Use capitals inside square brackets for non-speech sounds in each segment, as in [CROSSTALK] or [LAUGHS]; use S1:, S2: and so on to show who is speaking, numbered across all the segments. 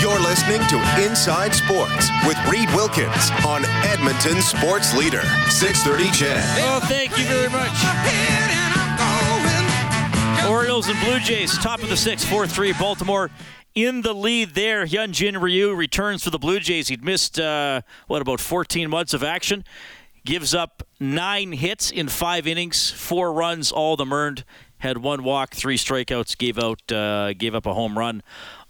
S1: You're listening to Inside Sports with Reed Wilkins on Edmonton Sports Leader, 630 CHED.
S2: Oh, thank you very much. Orioles and Blue Jays, top of the sixth, 4 3. Baltimore in the lead there. Hyunjin Ryu returns for the Blue Jays. He'd missed, uh, what, about 14 months of action. Gives up nine hits in five innings, four runs, all them earned. Had one walk, three strikeouts, gave out, uh, gave up a home run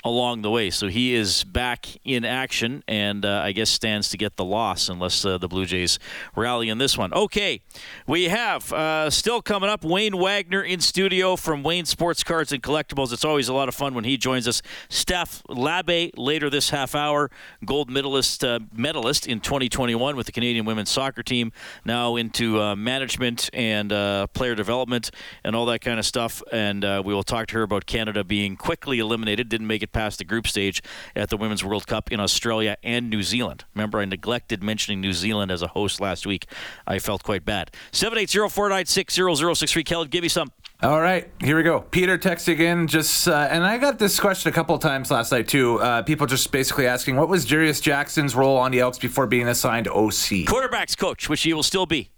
S2: along the way. So he is back in action, and uh, I guess stands to get the loss unless uh, the Blue Jays rally in this one. Okay, we have uh, still coming up Wayne Wagner in studio from Wayne Sports Cards and Collectibles. It's always a lot of fun when he joins us. Steph Labbe later this half hour, gold medalist uh, medalist in 2021 with the Canadian women's soccer team. Now into uh, management and uh, player development and all that kind of stuff. And we will talk to her about Canada being quickly eliminated. Didn't make it past the group stage at the Women's World Cup in Australia and New Zealand. Remember, I neglected mentioning New Zealand as a host last week. I felt quite bad. 780-496-0063. Kelly, give me some.
S3: All right, here we go. Peter texting in just, uh, and I got this question a couple of times last night too. Uh, people just basically asking, what was Jarious Jackson's role on the Elks before being assigned OC?
S2: Quarterbacks coach, which he will still be.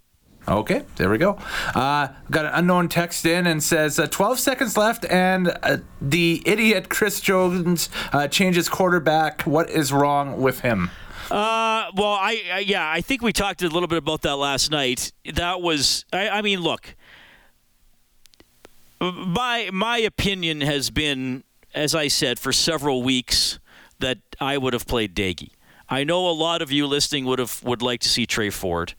S3: Okay, there we go. Uh, got an unknown text in and says uh, 12 seconds left, and uh, the idiot Chris Jones uh, changes quarterback. What is wrong with him?
S2: Uh, well, I, I, yeah, I think we talked a little bit about that last night. That was, I, I mean, look, my my opinion has been, as I said, for several weeks that I would have played Doege. I know a lot of you listening would have would like to see Trey Ford.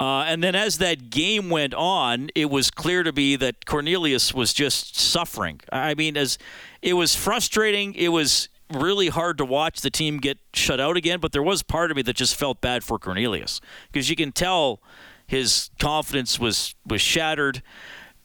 S2: Uh, and then as that game went on, it was clear to me that Cornelius was just suffering. I mean, as it was frustrating, it was really hard to watch the team get shut out again. But there was part of me that just felt bad for Cornelius because you can tell his confidence was was shattered.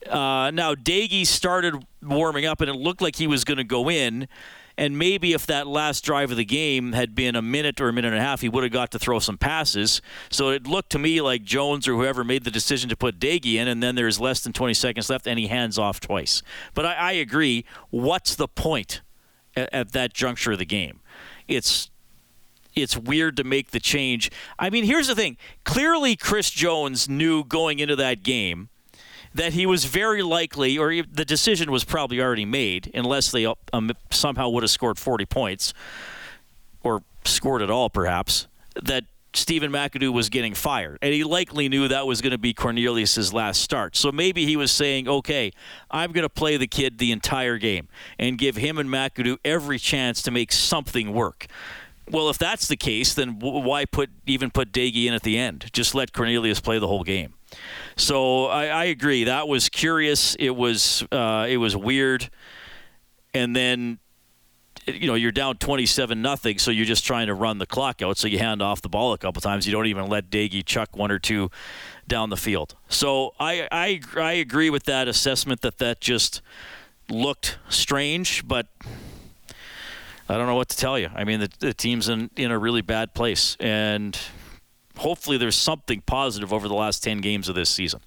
S2: Uh, now Doege started warming up, and it looked like he was going to go in. And maybe if that last drive of the game had been a minute or a minute and a half, he would have got to throw some passes. So it looked to me like Jones or whoever made the decision to put Doege in, and then there's less than 20 seconds left, and he hands off twice. But I, I agree. What's the point at, at that juncture of the game? It's it's weird to make the change. I mean, here's the thing. Clearly, Chris Jones knew going into that game that he was very likely, or the decision was probably already made, unless they um, somehow would have scored 40 points or scored at all, perhaps, that Stephen McAdoo was getting fired. And he likely knew that was going to be Cornelius's last start. So maybe he was saying, okay, I'm going to play the kid the entire game and give him and McAdoo every chance to make something work. Well, if that's the case, then why put even put Doege in at the end? Just let Cornelius play the whole game. So I, I agree. That was curious. It was uh, it was weird. And then you know you're down 27 nothing so you're just trying to run the clock out so you hand off the ball a couple times you don't even let Doege chuck one or two down the field so I, I I agree with that assessment that that just looked strange but I don't know what to tell you I mean the, the team's in in a really bad place and hopefully there's something positive over the last 10 games of this season.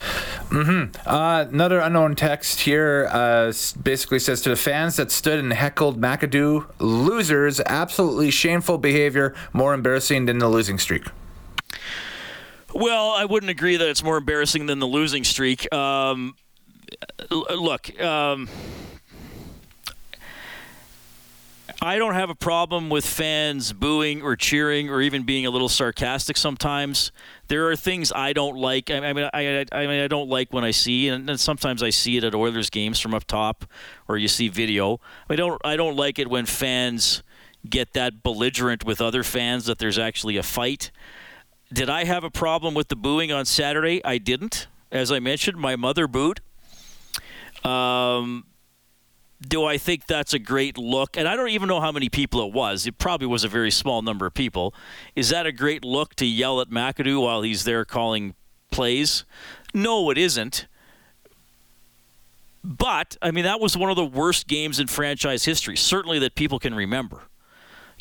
S3: Mm-hmm. Uh, another unknown text here uh, basically says to the fans that stood and heckled McAdoo, losers, absolutely shameful behavior, more embarrassing than the losing streak.
S2: Well, I wouldn't agree that it's more embarrassing than the losing streak. Um, look, um, I don't have a problem with fans booing or cheering or even being a little sarcastic sometimes. There are things I don't like. I mean, I, I, mean, I don't like when I see, and sometimes I see it at Oilers games from up top, or you see video. I don't, I don't like it when fans get that belligerent with other fans that there's actually a fight. Did I have a problem with the booing on Saturday? I didn't. As I mentioned, my mother booed. Um, do I think that's a great look? And I don't even know how many people it was. It probably was a very small number of people. Is that a great look to yell at McAdoo while he's there calling plays? No, it isn't. But, I mean, that was one of the worst games in franchise history, certainly that people can remember.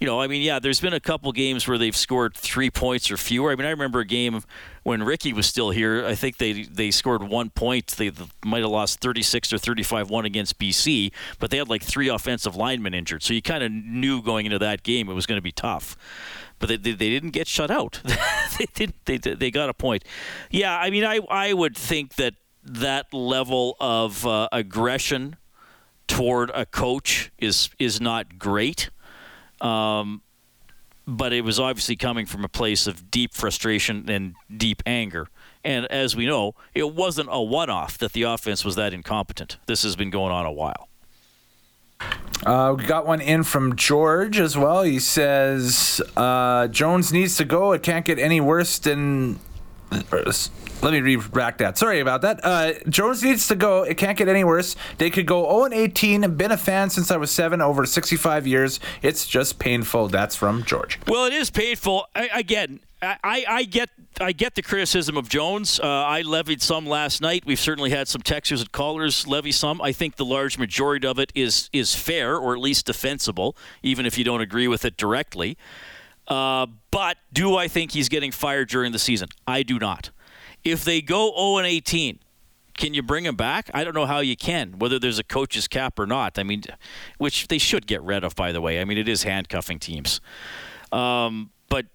S2: You know, I mean, yeah, there's been a couple games where they've scored three points or fewer. I mean, I remember a game when Ricky was still here. I think they they scored one point. They might have lost 36 or 35 one against BC, but they had like three offensive linemen injured. So you kind of knew going into that game it was going to be tough. But they, they, they didn't get shut out. [LAUGHS] they didn't. They, they got a point. Yeah, I mean, I I would think that that level of uh, aggression toward a coach is is not great. Um, but it was obviously coming from a place of deep frustration and deep anger. And as we know, it wasn't a one off that the offense was that incompetent. This has been going on a while.
S3: Uh, we got one in from George as well. He says uh, Jones needs to go. It can't get any worse than let me retract that. Sorry about that. Uh, Jones needs to go. It can't get any worse. They could go 0 18. Been a fan since I was seven, over 65 years. It's just painful. That's from George.
S2: Well, it is painful. I, again, I, I, get I get the criticism of Jones. Uh, I levied some last night. We've certainly had some texters and callers levy some. I think the large majority of it is is fair or at least defensible, even if you don't agree with it directly. Uh, but do I think he's getting fired during the season? I do not. If they go 0 and 18, can you bring him back? I don't know how you can, whether there's a coach's cap or not. I mean, which they should get rid of, by the way. I mean, it is handcuffing teams. Um, but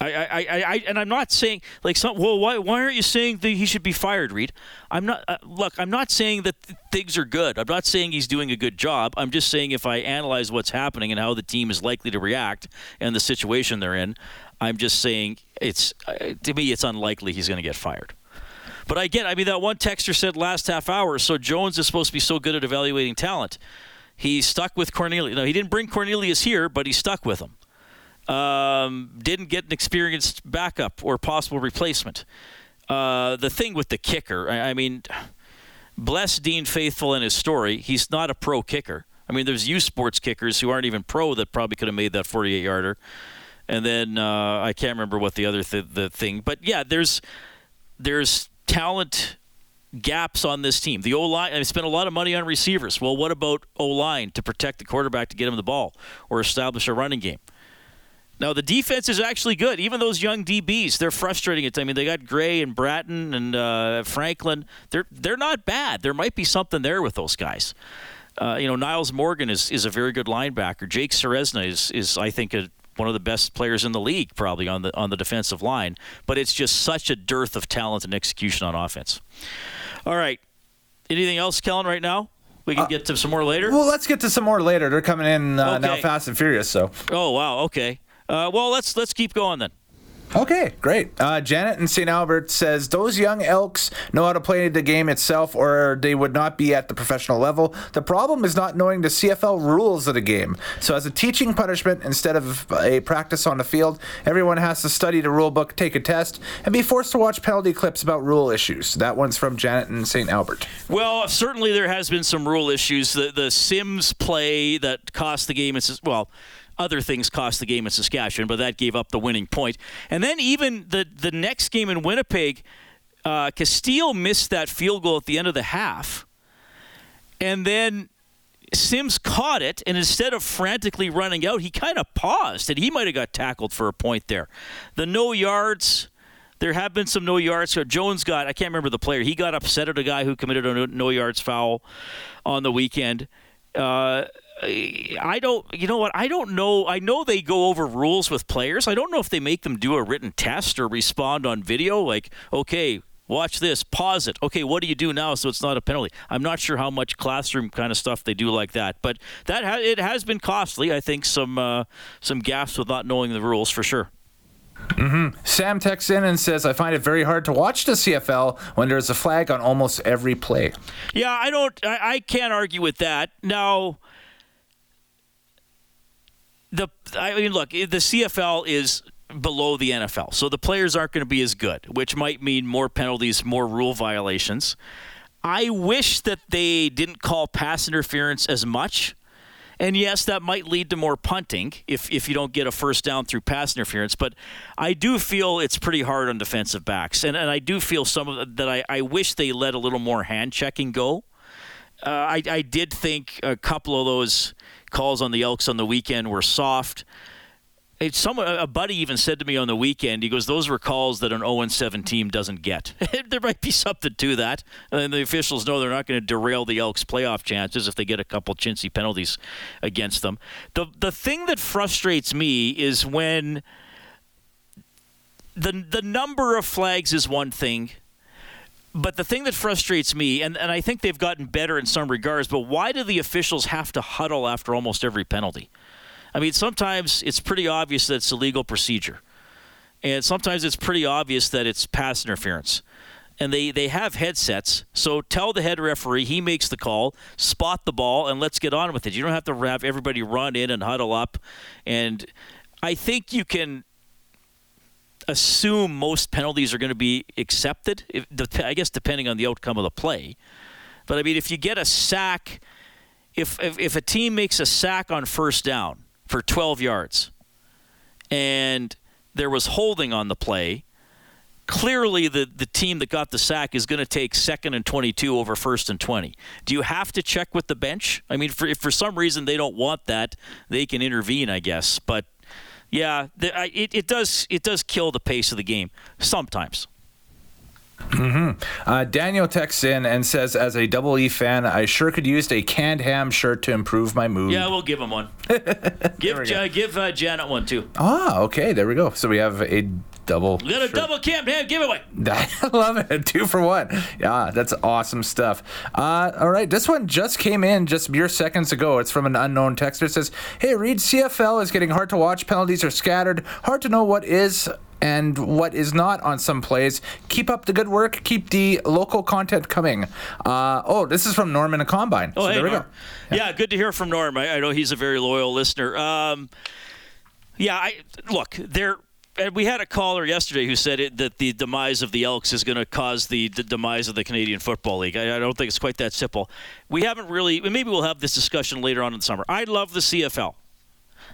S2: I, I, I, I, and I'm not saying like some. Well, why, why aren't you saying that he should be fired, Reed? I'm not. Uh, look, I'm not saying that things are good. I'm not saying he's doing a good job. I'm just saying if I analyze what's happening and how the team is likely to react and the situation they're in, I'm just saying it's uh, to me it's unlikely he's going to get fired. But I get. I mean, that one texter said last half hour. So Jones is supposed to be so good at evaluating talent. He stuck with Cornelius. No, he didn't bring Cornelius here, but he stuck with him. Um, didn't get an experienced backup or possible replacement. Uh, the thing with the kicker, I, I mean, bless Dean Faithfull and his story. He's not a pro kicker. I mean, there's U Sports kickers who aren't even pro that probably could have made that 48 yarder and then uh, I can't remember what the other th- the thing. But yeah, there's there's talent gaps on this team. The O line, I spent a lot of money on receivers. Well, what about O line to protect the quarterback to get him the ball or establish a running game? Now the defense is actually good. Even those young DBs, they're frustrating it. I mean, they got Gray and Bratton and uh, Franklin. They're they're not bad. There might be something there with those guys. Uh, you know, Nyles Morgan is, is a very good linebacker. Jake Ceresna is is I think a one of the best players in the league, probably on the on the defensive line. But it's just such a dearth of talent and execution on offense. All right, anything else, Kellen? Right now, we can uh, get to some more later.
S3: Well, let's get to some more later. They're coming in uh, okay. now, fast and furious. So.
S2: Oh wow. Okay. Uh, well, let's let's keep going then.
S3: Okay, great. Uh, Janet in St. Albert says those young Elks know how to play the game itself, or they would not be at the professional level. The problem is not knowing the CFL rules of the game. So, as a teaching punishment instead of a practice on the field, everyone has to study the rule book, take a test, and be forced to watch penalty clips about rule issues. That one's from Janet in St. Albert.
S2: Well, certainly there has been some rule issues. The the Sims play that cost the game. It's well other things cost the game in Saskatchewan, but that gave up the winning point. And then even the the next game in Winnipeg, uh, Castile missed that field goal at the end of the half, and then Sims caught it, and instead of frantically running out, he kind of paused, and he might have got tackled for a point there. The no yards. There have been some no yards. So Jones got, I can't remember the player. He got upset at a guy who committed a no yards foul on the weekend. Uh, I don't, you know what? I don't know. I know they go over rules with players. I don't know if they make them do a written test or respond on video. Like, okay, watch this, pause it. Okay, what do you do now so it's not a penalty? I'm not sure how much classroom kind of stuff they do like that, but that ha- it has been costly. I think some uh, some gaps with not knowing the rules for sure.
S3: Mm-hmm. Sam texts in and says, "I find it very hard to watch the CFL when there's a flag on almost every play."
S2: Yeah, I don't. I, I can't argue with that. Now the I mean, look, the CFL is below the NFL, so the players aren't going to be as good, which might mean more penalties, more rule violations. I wish that they didn't call pass interference as much. And yes, that might lead to more punting if, if you don't get a first down through pass interference. But I do feel it's pretty hard on defensive backs. And, and I do feel some of the, that I, I wish they let a little more hand checking go. Uh, I, I did think a couple of those calls on the Elks on the weekend were soft. It's someone, a buddy even said to me on the weekend, he goes, those were calls that an 0-7 team doesn't get. [LAUGHS] there might be something to that. And the officials know they're not going to derail the Elks' playoff chances if they get a couple chintzy penalties against them. The, the thing that frustrates me is when the, the number of flags is one thing, but the thing that frustrates me, and, and I think they've gotten better in some regards, but why do the officials have to huddle after almost every penalty? I mean, sometimes it's pretty obvious that it's a legal procedure, and sometimes it's pretty obvious that it's pass interference. And they, they have headsets, so tell the head referee he makes the call, spot the ball, and let's get on with it. You don't have to have everybody run in and huddle up. And I think you can assume most penalties are going to be accepted. If, I guess depending on the outcome of the play. But I mean, if you get a sack, if, if, if a team makes a sack on first down, for 12 yards. And there was holding on the play. Clearly, the, the team that got the sack is going to take second and 22 over first and 20. Do you have to check with the bench? I mean, for, if for some reason they don't want that, they can intervene, I guess. But yeah, the, it, it does it does kill the pace of the game sometimes.
S3: Mm-hmm. Uh, Daniel texts in and says, "As a double E fan, I sure could use a canned ham shirt to improve my mood."
S2: Yeah, we'll give him one. [LAUGHS] give uh, give uh, Janet one too.
S3: Ah, okay, there we go. So we have a double.
S2: We got a shirt. double canned ham giveaway. [LAUGHS]
S3: I love it. [LAUGHS] Two for one. Yeah, that's awesome stuff. Uh, all right, this one just came in just mere seconds ago. It's from an unknown texter. It says, "Hey, Reed, CFL is getting hard to watch. Penalties are scattered. Hard to know what is." and what is not on some plays. Keep up the good work. Keep the local content coming. Uh, oh, this is from Norman and Combine.
S2: Oh,
S3: so
S2: hey,
S3: there we
S2: Norm.
S3: go.
S2: Yeah. yeah. good to hear from Norm. I, I, know he's a very loyal listener. Um, yeah, I look there. And we had a caller yesterday who said it, that the demise of the Elks is going to cause the, the, demise of the Canadian Football League. I, I, don't think it's quite that simple. We haven't really. Maybe we'll have this discussion later on in the summer. I love the CFL.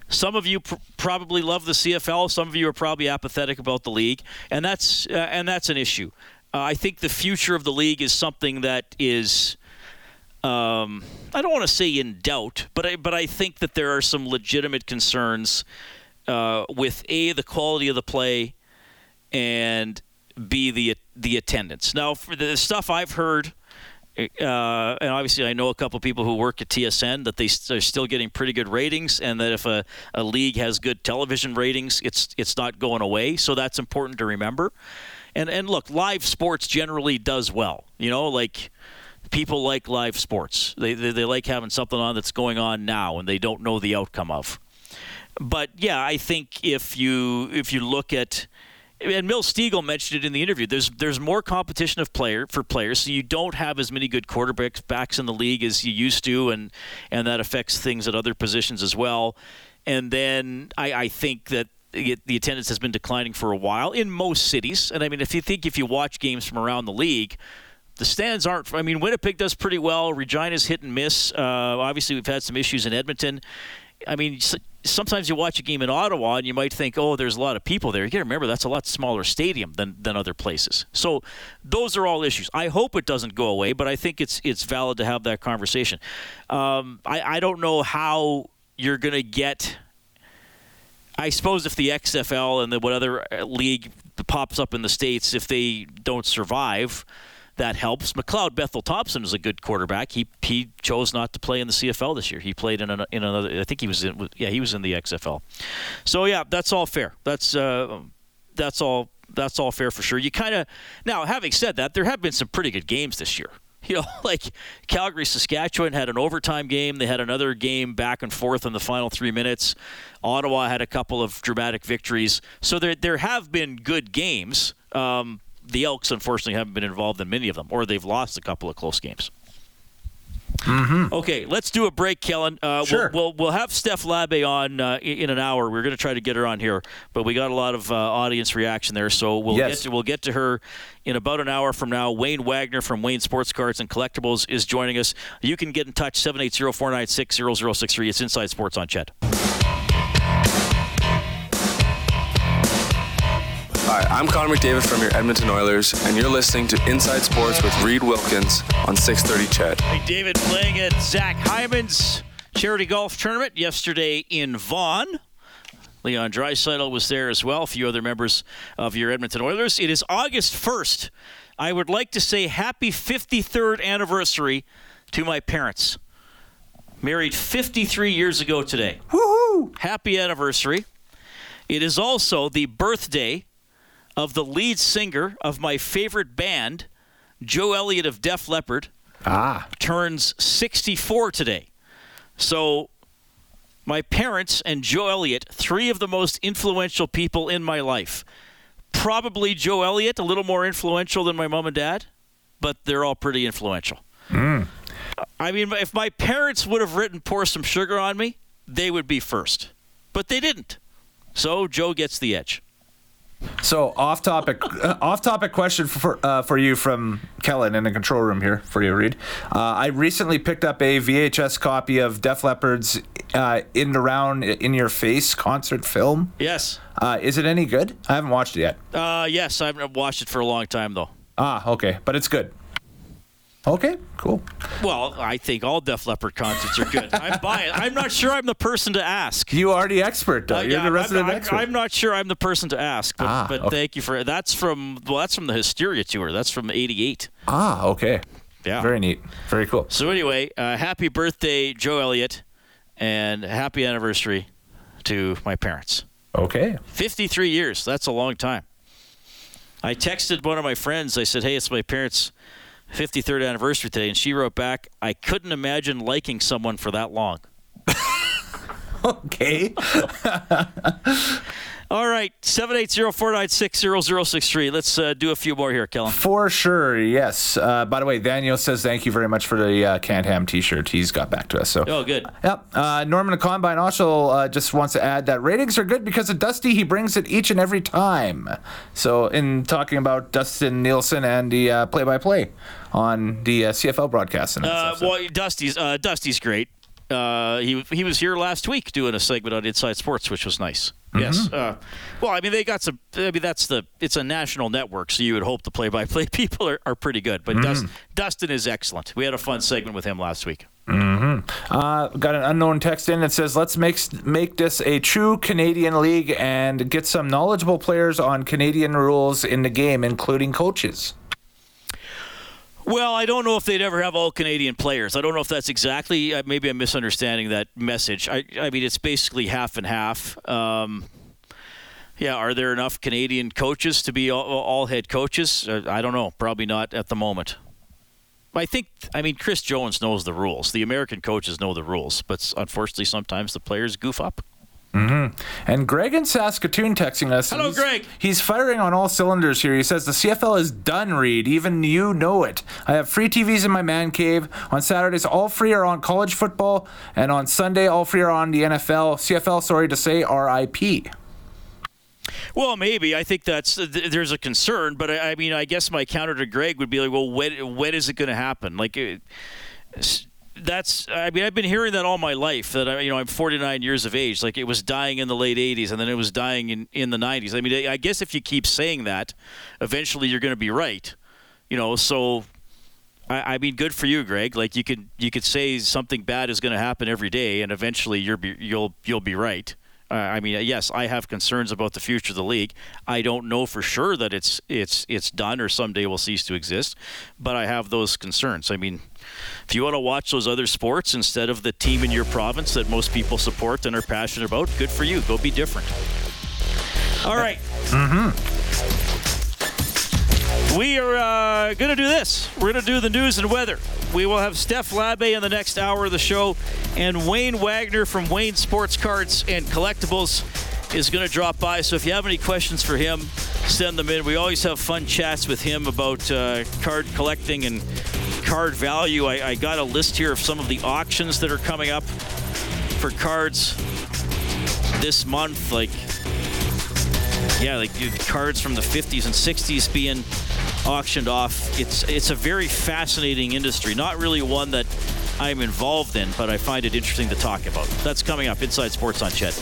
S2: Some of you pr- probably love the CFL. Some of you are probably apathetic about the league, and that's uh, and that's an issue. Uh, I think the future of the league is something that is. Um, I don't want to say in doubt, but I, but I think that there are some legitimate concerns uh, with a the quality of the play, and b the the attendance. Now, for the stuff I've heard uh, and obviously I know a couple people who work at TSN that they are still getting pretty good ratings, and that if a, a league has good television ratings, it's it's not going away. So that's important to remember. And and look, live sports generally does well. You know, like people like live sports. They, they they like having something on that's going on now, and they don't know the outcome of. But yeah, I think if you if you look at and Milt Stegall mentioned it in the interview. There's there's more competition of player for players, so you don't have as many good quarterbacks backs in the league as you used to, and and that affects things at other positions as well. And then I, I think that the attendance has been declining for a while in most cities. And I mean, if you think if you watch games from around the league, the stands aren't. I mean, Winnipeg does pretty well. Regina's hit and miss. Uh, obviously, we've had some issues in Edmonton. I mean, sometimes you watch a game in Ottawa and you might think, oh, there's a lot of people there. You got to remember that's a lot smaller stadium than, than other places. So those are all issues. I hope it doesn't go away, but I think it's it's valid to have that conversation. Um, I, I don't know how you're going to get. I suppose if the XFL and the what other league pops up in the states, if they don't survive, that helps. McLeod Bethel Thompson is a good quarterback. He he chose not to play in the CFL this year. He played in, an, in another. I think he was in. Yeah, he was in the XFL. So yeah, that's all fair. That's uh, that's all. That's all fair for sure. You kind of now, having said that, there have been some pretty good games this year. [LAUGHS] You know, like Calgary, Saskatchewan had an overtime game. They had another game back and forth in the final three minutes. Ottawa had a couple of dramatic victories. So there there have been good games. Um, the Elks, unfortunately, haven't been involved in many of them, or they've lost a couple of close games.
S3: Mm-hmm.
S2: Okay, let's do a break, Kellen. Uh,
S3: sure.
S2: We'll, we'll, we'll have Steph Labbe on uh, in an hour. We're going to try to get her on here, but we got a lot of uh, audience reaction there, so we'll
S3: yes.
S2: get to, we'll get to her in about an hour from now. Wayne Wagner from Wayne Sports Cards and Collectibles is joining us. You can get in touch 780-496-0063. It's Inside Sports on CHED.
S4: Hi, I'm Connor McDavid from your Edmonton Oilers, and you're listening to Inside Sports with Reed Wilkins on 630 CHED.
S2: Hey, David playing at Zach Hyman's Charity golf tournament yesterday in Vaughan. Leon Draisaitl was there as well. A few other members of your Edmonton Oilers. It is August 1st. I would like to say happy 53rd anniversary to my parents. Married 53 years ago today.
S3: Woohoo!
S2: Happy anniversary. It is also the birthday of the lead singer of my favorite band, Joe Elliott of Def Leppard,
S3: Ah,
S2: turns 64 today. So, my parents and Joe Elliott, three of the most influential people in my life. Probably Joe Elliott, a little more influential than my mom and dad, but they're all pretty influential. I mean, if my parents would have written Pour Some Sugar on Me, they would be first. But they didn't. So, Joe gets the edge.
S3: So off topic, uh, off topic question for uh, for you from Kellen in the control room here for you, Reed. Uh, I recently picked up a VHS copy of Def Leppard's uh, "In the Round in Your Face" concert film.
S2: Yes.
S3: Uh, is it any good? I haven't watched it yet.
S2: Uh, yes, I haven't watched it for a long time, though.
S3: Ah, okay, but it's good. Okay, cool.
S2: Well, I think all Def Leppard concerts are good. I'm biased. I'm not sure I'm the person to ask.
S3: You are the expert, though.
S2: Uh,
S3: You're
S2: yeah,
S3: the resident
S2: I'm, I'm-
S3: expert.
S2: I'm not sure I'm the person to ask, but,
S3: Ah,
S2: but
S3: okay.
S2: thank you for that's from well that's from the Hysteria tour. That's from '88.
S3: ah, okay.
S2: Yeah.
S3: Very neat. Very cool.
S2: So anyway, uh, happy birthday, Joe Elliott, and happy anniversary to my parents.
S3: Okay.
S2: 53 years. That's a long time. I texted one of my friends. I said, "Hey, it's my parents' 53rd anniversary today," and she wrote back, "I couldn't imagine liking someone for that long." [LAUGHS]
S3: Okay. [LAUGHS]
S2: All right, 780-496-0063. Let's uh, do a few more here, Kellen.
S3: For sure, yes. Uh, by the way, Daniel says thank you very much for the uh, Canned Ham T-shirt. He's got back to us. So.
S2: Oh, good.
S3: Yep. Uh, Norman Combine also uh, just wants to add that ratings are good because of Dusty. He brings it each and every time. So, in talking about Dustin Nielson and the uh, play-by-play on the uh, CFL broadcast. And
S2: Uh,
S3: stuff, so-
S2: well, Dusty's uh, Dusty's great. Uh, he he was here last week doing a segment on Inside Sports, which was nice. Yes. Uh, well, I mean, they got some. I mean, that's the. It's a national network, so you would hope the play-by-play [LAUGHS] people are, are pretty good. But Dust, Dustin is excellent. We had a fun segment with him last week.
S3: Uh, got an unknown text in that says, "Let's make make this a true Canadian league and get some knowledgeable players on Canadian rules in the game, including coaches."
S2: Well, I don't know if they'd ever have all Canadian players. I don't know if that's exactly. Uh, maybe I'm misunderstanding that message. I, I mean, it's basically half and half. Um, yeah, are there enough Canadian coaches to be all, all head coaches? Uh, I don't know. Probably not at the moment. I think. I mean, Chris Jones knows the rules. The American coaches know the rules, but unfortunately, sometimes the players goof up. Mm-hmm.
S3: And Greg in Saskatoon texting us.
S2: Hello,
S3: he's,
S2: Greg.
S3: He's firing on all cylinders here. He says the CFL is done, Reed. Even you know it. I have free TVs in my man cave. On Saturdays, all free are on college football, and on Sunday, all free are on the NFL. CFL, sorry to say, RIP.
S2: Well, maybe. I think that's th- there's a concern, but I, I mean, I guess my counter to Greg would be like, well, when when is it going to happen? Like, it, s- that's. I mean, I've been hearing that all my life. That I, you know, I'm 49 years of age. Like, it was dying in the late 80s, and then it was dying in in the 90s. I mean, I guess if you keep saying that, eventually you're going to be right. You know, so. I, I mean, good for you, Greg. Like you could you could say something bad is going to happen every day, and eventually you're be, you'll you'll be right. I mean, yes, I have concerns about the future of the league. I don't know for sure that it's it's it's done or someday will cease to exist, but I have those concerns. I mean, if you want to watch those other sports instead of the team in your province that most people support and are passionate about, good for you. Go be different. All right. Mm-hmm. We are uh, going to do this. We're going to do the news and weather. We will have Steph Labbe in the next hour of the show, and Wayne Wagner from Wayne Sports Cards and Collectibles is going to drop by. So if you have any questions for him, send them in. We always have fun chats with him about uh, card collecting and card value. I, I got a list here of some of the auctions that are coming up for cards this month. Like yeah, like cards from the 50s and 60s being auctioned off. It's it's a very fascinating industry. Not really one that I'm involved in, but I find it interesting to talk about. That's coming up inside Sports on CHED.